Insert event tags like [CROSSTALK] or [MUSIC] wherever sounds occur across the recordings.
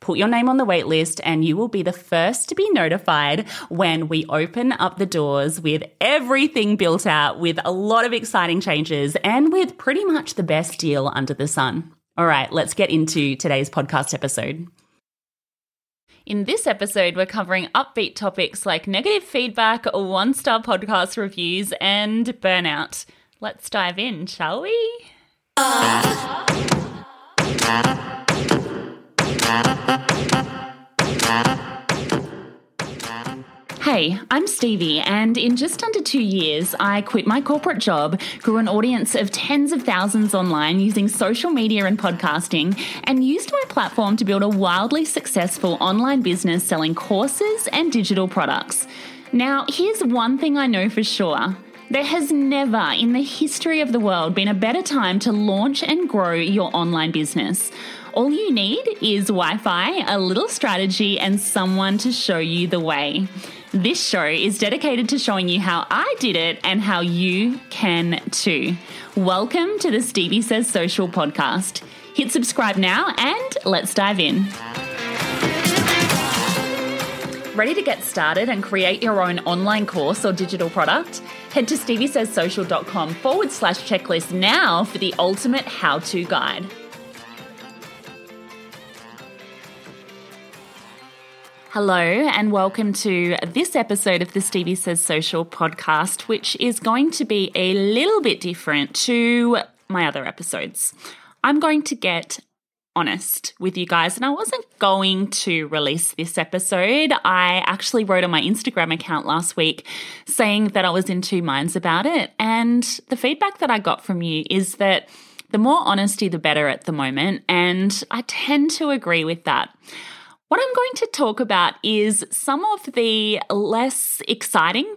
put your name on the wait list, and you will be the first to be notified when we open up the doors with everything built out, with a lot of exciting changes, and with pretty much the best deal under the sun. All right, let's get into today's podcast episode. In this episode, we're covering upbeat topics like negative feedback, one star podcast reviews, and burnout. Let's dive in, shall we? Uh. Hey, I'm Stevie, and in just under two years, I quit my corporate job, grew an audience of tens of thousands online using social media and podcasting, and used my platform to build a wildly successful online business selling courses and digital products. Now, here's one thing I know for sure. There has never in the history of the world been a better time to launch and grow your online business. All you need is Wi Fi, a little strategy, and someone to show you the way. This show is dedicated to showing you how I did it and how you can too. Welcome to the Stevie Says Social podcast. Hit subscribe now and let's dive in. Ready to get started and create your own online course or digital product? Head to steviesayssocial.com forward slash checklist now for the ultimate how to guide. Hello, and welcome to this episode of the Stevie Says Social podcast, which is going to be a little bit different to my other episodes. I'm going to get honest with you guys, and I wasn't going to release this episode. I actually wrote on my Instagram account last week saying that I was in two minds about it, and the feedback that I got from you is that the more honesty, the better at the moment, and I tend to agree with that. What I'm going to talk about is some of the less exciting,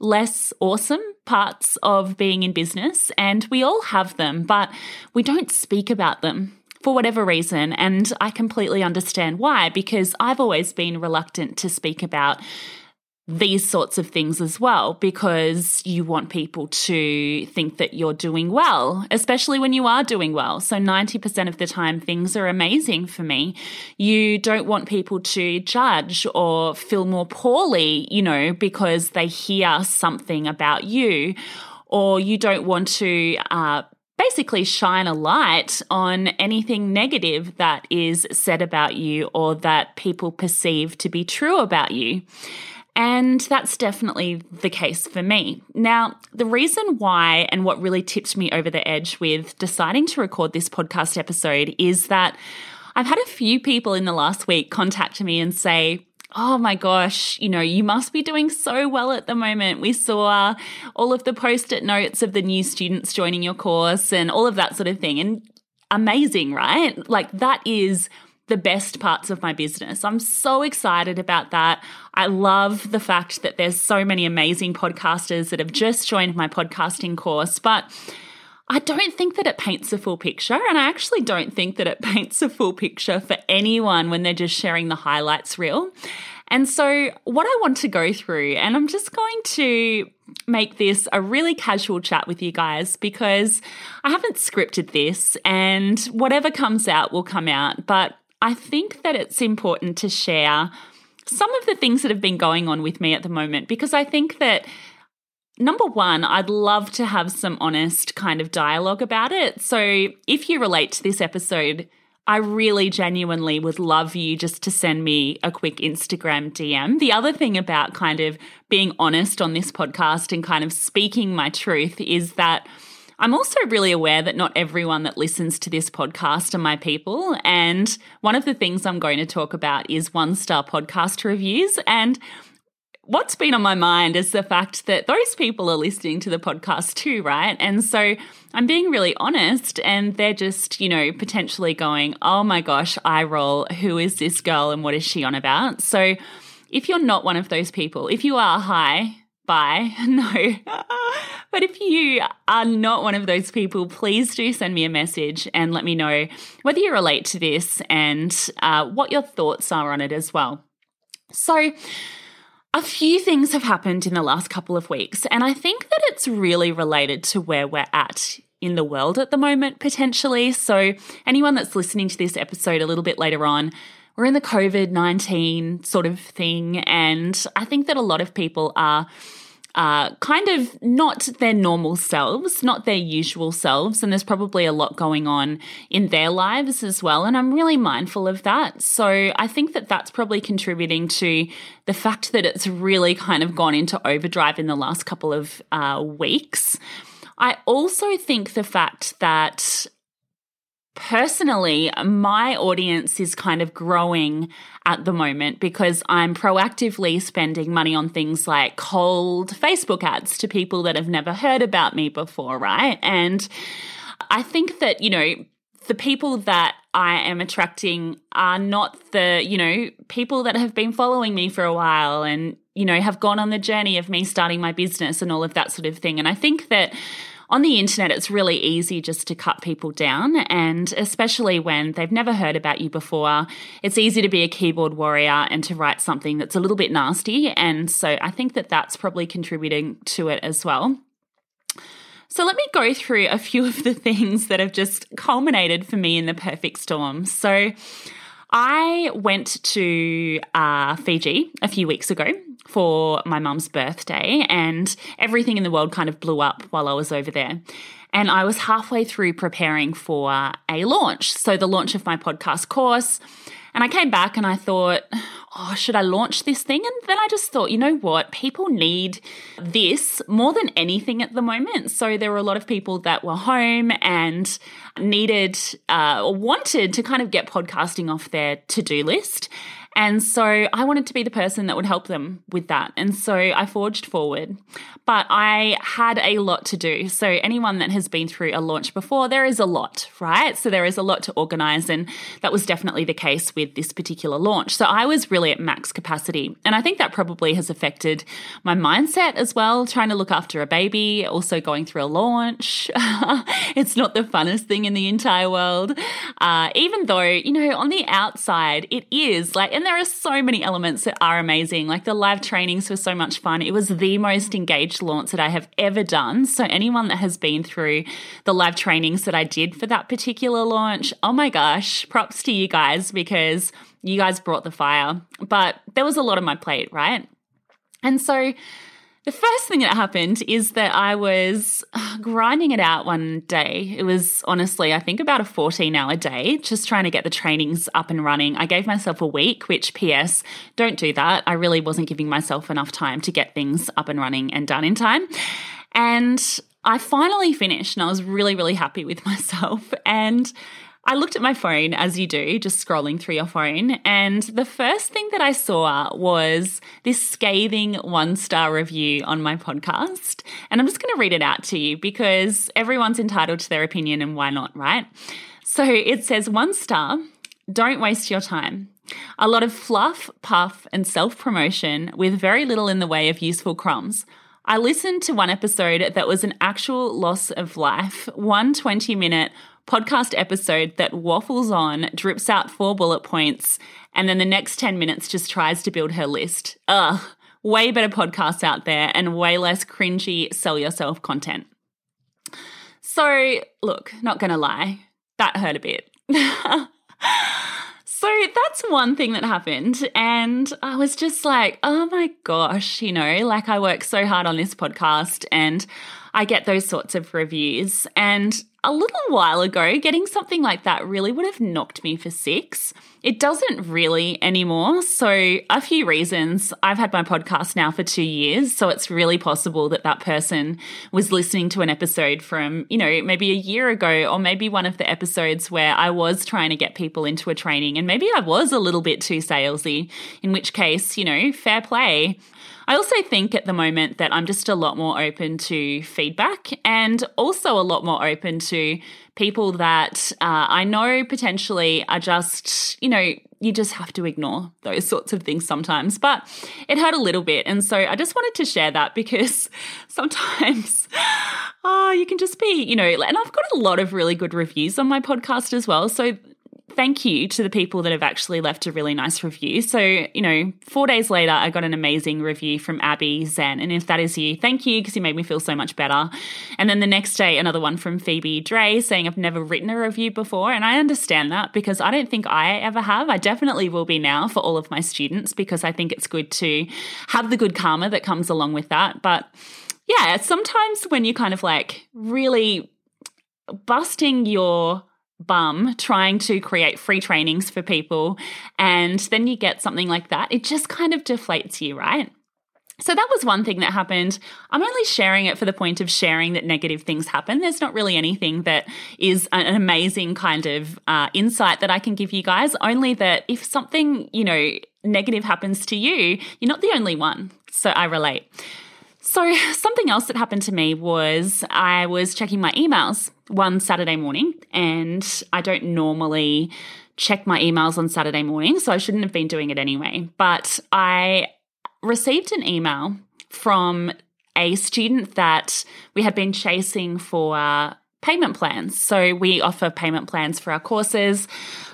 less awesome parts of being in business. And we all have them, but we don't speak about them for whatever reason. And I completely understand why, because I've always been reluctant to speak about these sorts of things as well because you want people to think that you're doing well, especially when you are doing well. So 90% of the time, things are amazing for me. You don't want people to judge or feel more poorly, you know, because they hear something about you, or you don't want to, uh, basically shine a light on anything negative that is said about you or that people perceive to be true about you. And that's definitely the case for me. Now, the reason why and what really tipped me over the edge with deciding to record this podcast episode is that I've had a few people in the last week contact me and say, Oh my gosh, you know, you must be doing so well at the moment. We saw all of the post it notes of the new students joining your course and all of that sort of thing. And amazing, right? Like, that is the best parts of my business. I'm so excited about that. I love the fact that there's so many amazing podcasters that have just joined my podcasting course, but I don't think that it paints a full picture. And I actually don't think that it [LAUGHS] paints a full picture for anyone when they're just sharing the highlights reel. And so, what I want to go through, and I'm just going to make this a really casual chat with you guys because I haven't scripted this, and whatever comes out will come out. But I think that it's important to share some of the things that have been going on with me at the moment because I think that Number one, I'd love to have some honest kind of dialogue about it. So if you relate to this episode, I really genuinely would love you just to send me a quick Instagram DM. The other thing about kind of being honest on this podcast and kind of speaking my truth is that I'm also really aware that not everyone that listens to this podcast are my people. And one of the things I'm going to talk about is one star podcast reviews. And what's been on my mind is the fact that those people are listening to the podcast too, right? And so I'm being really honest, and they're just, you know, potentially going, oh my gosh, eye roll. Who is this girl and what is she on about? So if you're not one of those people, if you are, hi, bye, [LAUGHS] no. but if you are not one of those people, please do send me a message and let me know whether you relate to this and uh, what your thoughts are on it as well. So, a few things have happened in the last couple of weeks, and I think that it's really related to where we're at in the world at the moment, potentially. So, anyone that's listening to this episode a little bit later on, we're in the COVID 19 sort of thing, and I think that a lot of people are uh, kind of not their normal selves, not their usual selves. And there's probably a lot going on in their lives as well. And I'm really mindful of that. So I think that that's probably contributing to the fact that it's really kind of gone into overdrive in the last couple of uh, weeks. I also think the fact that personally, my audience is kind of growing at the moment because I'm proactively spending money on things like cold Facebook ads to people that have never heard about me before, right? And I think that, you know, the people that I am attracting are not the, you know, people that have been following me for a while and, you know, have gone on the journey of me starting my business and all of that sort of thing. And I think that on the internet, it's really easy just to cut people down. And especially when they've never heard about you before, it's easy to be a keyboard warrior and to write something that's a little bit nasty. And so I think that that's probably contributing to it as well. So let me go through a few of the things that have just culminated for me in the perfect storm. So I went to uh, Fiji a few weeks ago for my mum's birthday, and everything in the world kind of blew up while I was over there. And I was halfway through preparing for a launch. So, the launch of my podcast course. And I came back and I thought, oh, should I launch this thing? And then I just thought, you know what? People need this more than anything at the moment. So there were a lot of people that were home and needed uh, or wanted to kind of get podcasting off their to do list. And so I wanted to be the person that would help them with that. And so I forged forward. But I had a lot to do. So anyone that has been through a launch before, there is a lot, right? So there is a lot to organize. And that was definitely the case with this particular launch. So I was really at max capacity. And I think that probably has affected my mindset as well, trying to look after a baby, also going through a launch. [LAUGHS] it's not the funnest thing in the entire world. Uh, even though, you know, on the outside, it is like, and there are so many elements that are amazing. Like the live trainings were so much fun. It was the most engaged launch that I have ever done. So, anyone that has been through the live trainings that I did for that particular launch, oh my gosh, props to you guys because you guys brought the fire. But there was a lot on my plate, right? And so, the first thing that happened is that I was uh, grinding it out one day. It was honestly, I think, about a 14 hour day, just trying to get the trainings up and running. I gave myself a week, which, P.S., don't do that. I really wasn't giving myself enough time to get things up and running and done in time. And I finally finished, and I was really, really happy with [LAUGHS] myself. And I looked at my phone as you do, just scrolling through your phone, and the first thing that I saw was this scathing one star review on my podcast. And I'm just going to read it out to you because everyone's entitled to their opinion and why not, right? So it says one star, don't waste your time. A lot of fluff, puff, and self promotion with very little in the way of useful crumbs. I listened to one episode that was an actual loss of life, one 20 minute podcast episode that waffles on, drips out four bullet points, and then the next 10 minutes just tries to build her list. Ugh, way better podcasts out there and way less cringy sell yourself content. So, look, not gonna lie, that hurt a bit. [LAUGHS] So that's one thing that happened. And I was just like, oh my gosh, you know, like I work so hard on this podcast and I get those sorts of reviews. And a little while ago, getting something like that really would have knocked me for six. It doesn't really anymore. So, a few reasons. I've had my podcast now for two years. So, it's really possible that that person was listening to an episode from, you know, maybe a year ago, or maybe one of the episodes where I was trying to get people into a training and maybe I was a little bit too salesy, in which case, you know, fair play. I also think at the moment that I'm just a lot more open to feedback and also a lot more open to people that uh, I know potentially are just, you know, you just have to ignore those sorts of things sometimes. But it hurt a little bit. And so I just wanted to share that because [LAUGHS] sometimes, [LAUGHS] oh, you can just be, you know, and I've got a lot of really good reviews on my podcast as well. So thank you to the people that have actually left a really nice review. So, you know, four days later, I got an amazing review from Abby Zen. And if that is you, thank you because you made me feel so much better. And then the next day, another one from Phoebe Dre saying, I've never written a review before. And I understand that because I don't think I ever have. I definitely will be now for all of my students because I think it's good to have the good karma that comes along with that. But yeah, sometimes when you're kind of like really busting your bum trying to create free trainings for people and then you get something like that, it just kind of deflates you, right? So that was one thing that happened. I'm only sharing it for the point of sharing that negative things happen. There's not really anything that is an amazing kind of uh, insight that I can give you guys, only that if something, you know, negative happens to you, you're not the only one. So I relate. So, something else that happened to me was I was checking my emails one Saturday morning, and I don't normally check my emails on Saturday morning, so I shouldn't have been doing it anyway. But I received an email from a student that we had been chasing for payment plans. So, we offer payment plans for our courses.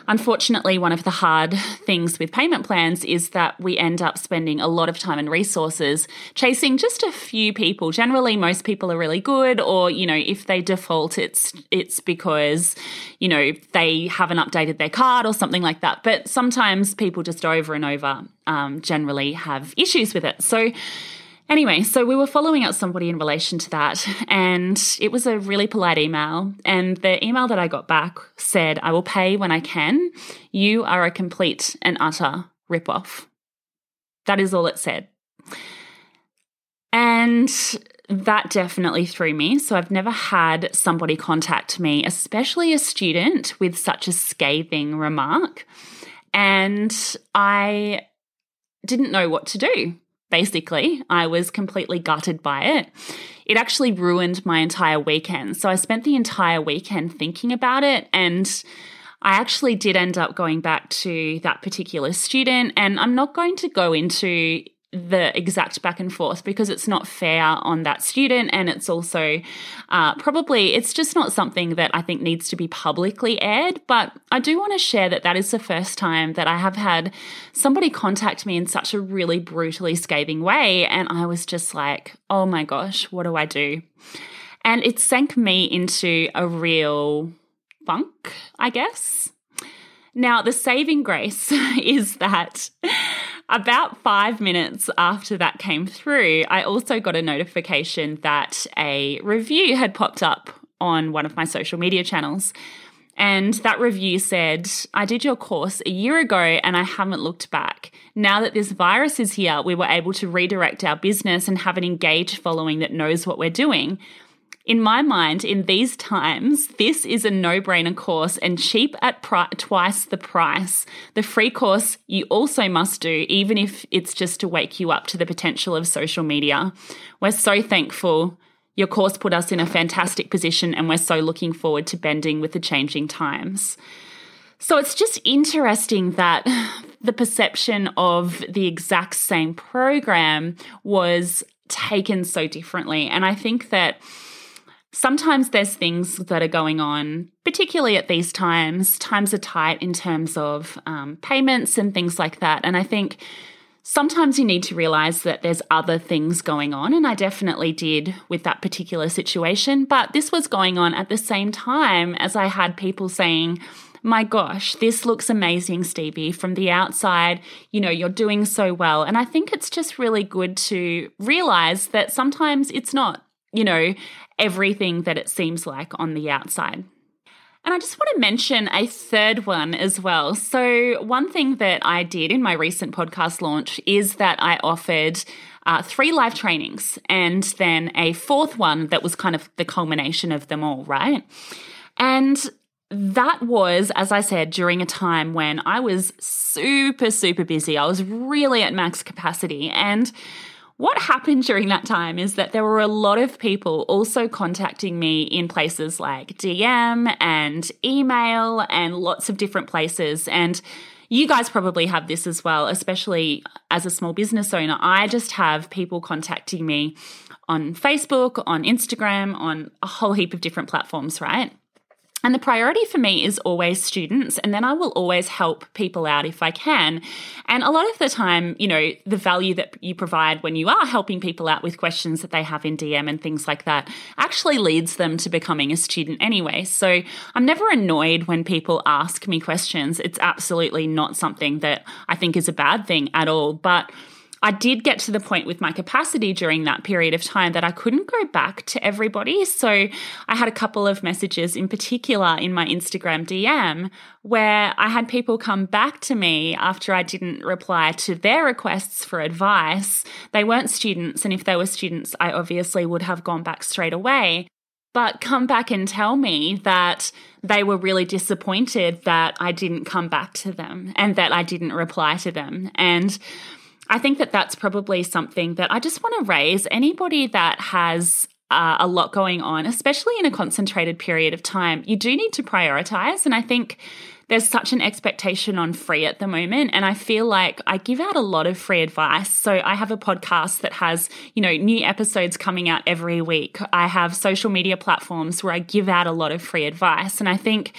Unfortunately, one of the hard things with payment plans is that we end up spending a lot of time and resources chasing just a few people. Generally, most people are really good, or you know, if they default, it's it's because you know they haven't updated their card or something like that. But sometimes people just over and over um, generally have issues with it. So Anyway, so we were following up somebody in relation to that, and it was a really polite email. And the email that I got back said, I will pay when I can. You are a complete and utter ripoff. That is all it said. And that definitely threw me. So I've never had somebody contact me, especially a student, with such a scathing remark. And I didn't know what to do basically. I was completely gutted by it. It actually ruined my entire weekend. So I spent the entire weekend thinking about it and I actually did end up going back to that particular student and I'm not going to go into the exact back and forth because it's not fair on that student. And it's also uh, probably it's just not something that i think needs to be publicly aired. But i do want to share that that is the first time that i have had somebody contact me in such a really brutally scathing way. And i was just like oh my gosh what do i do? And it sank me into a real funk i guess. Now the saving grace [LAUGHS] is that about five minutes after that came through, I also got a notification that a review had popped up on one of my social media channels. And that review said, I did your course a year ago and I haven't looked back. Now that this virus is here, we were able to redirect our business and have an engaged following that knows what we're doing. In my mind, in these times, this is a no brainer course and cheap at twice the price. The free course you also must do, even if it's just to wake you up to the potential of social media. We're so thankful. Your course put us in a fantastic position, and we're so looking forward to bending with the changing times. So it's just interesting that [SIGHS] the perception of the exact same program was taken so differently. And I think that sometimes there's things that are going on, particularly at these times. Times are tight in terms of um, payments and things like that. And I think sometimes you need to realize that there's other things going on. And I definitely did with that particular situation. But this was going on at the same time as I had people saying, my gosh, this looks amazing, Stevie. From the outside, you know, you're doing so well. And I think it's just really good to realize that sometimes it's not, you know, everything that it seems like on the outside. And I just want to mention a third one as well. So, one thing that I did in my recent podcast launch is that I offered uh, three live trainings and then a fourth one that was kind of the culmination of them all, right? And that was, as I said, during a time when I was super, super busy. I was really at max capacity. And what happened during that time is that there were a lot of people also contacting me in places like DM and email and lots of different places. And you guys probably have this as well, especially as a small business owner. I just have people contacting me on Facebook, on Instagram, on a whole heap of different platforms, right? And the priority for me is always students, and then I will always help people out if I can. And a lot of the time, you know, the value that you provide when you are helping people out with questions that they have in DM and things like that actually leads them to becoming a student anyway. So I'm never annoyed when people ask me questions. It's absolutely not something that I think is a bad thing at all. But I did get to the point with my capacity during that period of time that I couldn't go back to everybody. So I had a couple of messages in particular in my Instagram DM where I had people come back to me after I didn't reply to their requests for advice. They weren't students, and if they were students, I obviously would have gone back straight away but come back and tell me that they were really disappointed that I didn't come back to them and that I didn't reply to them. And I think that that's probably something that I just want to raise. Anybody that has uh, a lot going on, especially in a concentrated period of time, you do need to prioritize. And I think there's such an expectation on free at the moment. And I feel like I give out a lot of free advice. So I have a podcast that has, you know, new episodes coming out every week. I have social media platforms where I give out a lot of free advice. And I think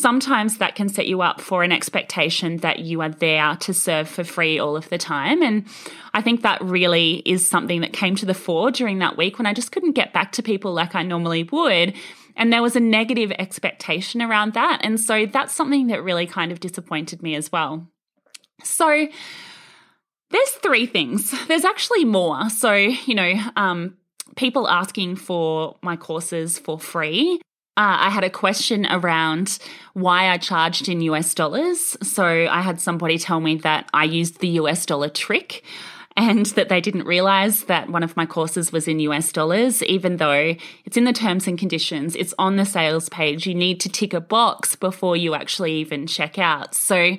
sometimes that can set you up for an expectation that you are there to serve for free all of the time. And I think that really is something that came to the fore during that week when I just couldn't get back to people like I normally would. And there was a negative expectation around that. And so that's something that really kind of disappointed me as well. So, there's three things. There's actually more. So, you know, um, people asking for my courses for free. Uh, I had a question around why I charged in US dollars. So I had somebody tell me that I used the US dollar trick and [LAUGHS] that they didn't realize that one of my courses was in US dollars, even though it's in the terms and conditions, it's on the sales page. You need to tick a box before you actually even check out. So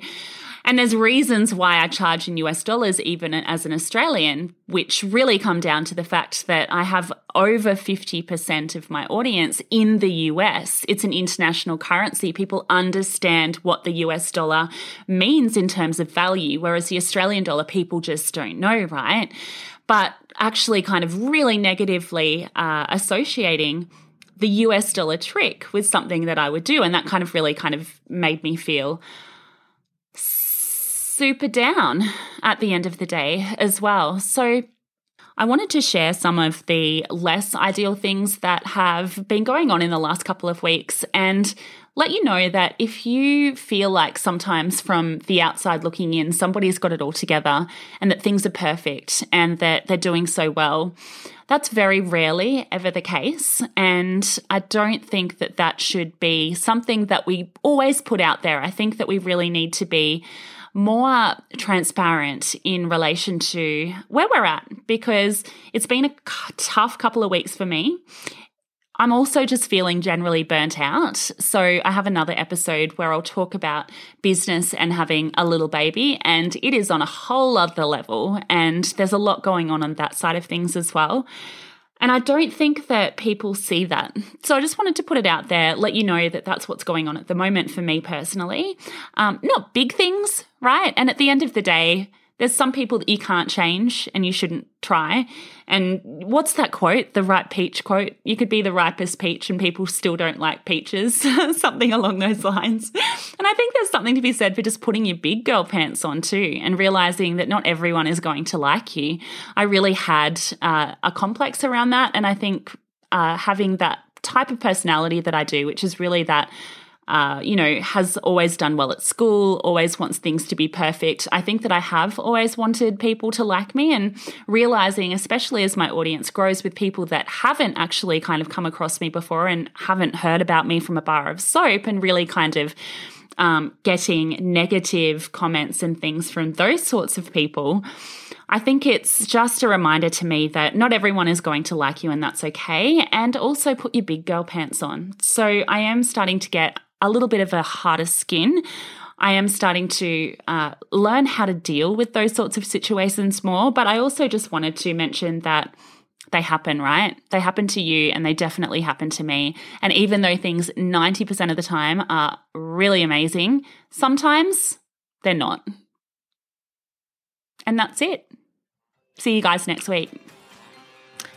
and there's reasons why I charge in US dollars, even as an Australian, which really come down to the fact that I have over 50% of my audience in the US. It's an international currency. People understand what the US dollar means in terms of value, whereas the Australian dollar, people just don't know, right? But actually, kind of really negatively uh, associating the US dollar trick with something that I would do. And that kind of really kind of made me feel super down at the end of the day as well. So, I wanted to share some of the less ideal things that have been going on in the last couple of weeks and let you know that if you feel like sometimes from the outside looking in, somebody's got it all together and that things are perfect and that they're doing so well, that's very rarely ever the case. And I don't think that that should be something that we always put out there. I think that we really need to be more transparent in relation to where we're at because it's been a tough couple of weeks for me. I'm also just feeling generally burnt out. So, I have another episode where I'll talk about business and having a little baby, and it is on a whole other level. And there's a lot going on on that side of things as well. And I don't think that people see that. So I just wanted to put it out there, let you know that that's what's going on at the moment for me personally. Um, not big things, right? And at the end of the day, There's some people that you can't change and you shouldn't try. And what's that quote? The ripe peach quote. You could be the ripest peach and people still don't like peaches. [LAUGHS] something along those lines. And I think there's something to be said for just putting your big girl pants on too and realizing that not everyone is going to like you. I really had uh, a complex around that. And I think uh, having that type of personality that I do, which is really that uh, you know, has always done well at school, always wants things to be perfect. I think that I have always wanted people to like me and realizing, especially as my audience grows with people that haven't actually kind of come across me before and haven't heard about me from a bar of soap and really kind of um, getting negative comments and things from those sorts of people. I think it's just a reminder to me that not everyone is going to like you, and that's okay. And also put your big girl pants on. So I am starting to get a little bit of a harder skin. I am starting to uh, learn how to deal with those sorts of situations more. But I also just wanted to mention that they happen, right? They happen to you and they definitely happen to me. And even though things 90% of the time are really amazing, sometimes they're not. And that's it. See you guys next week.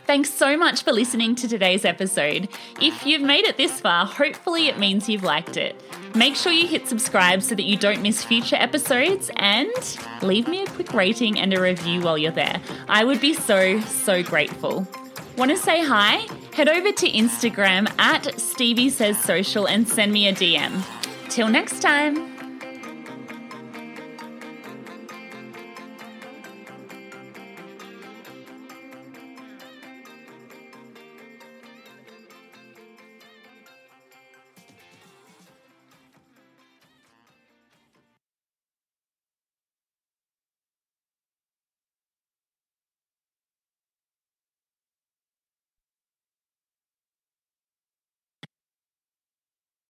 Thanks so much for listening to today's episode. If you've made it this far, hopefully it means you've liked it. Make sure you hit subscribe so that you don't miss future episodes and leave me a quick rating and a review while you're there. I would be so, so grateful. Want to say hi? Head over to Instagram at Stevie Says Social and send me a DM. Till next time.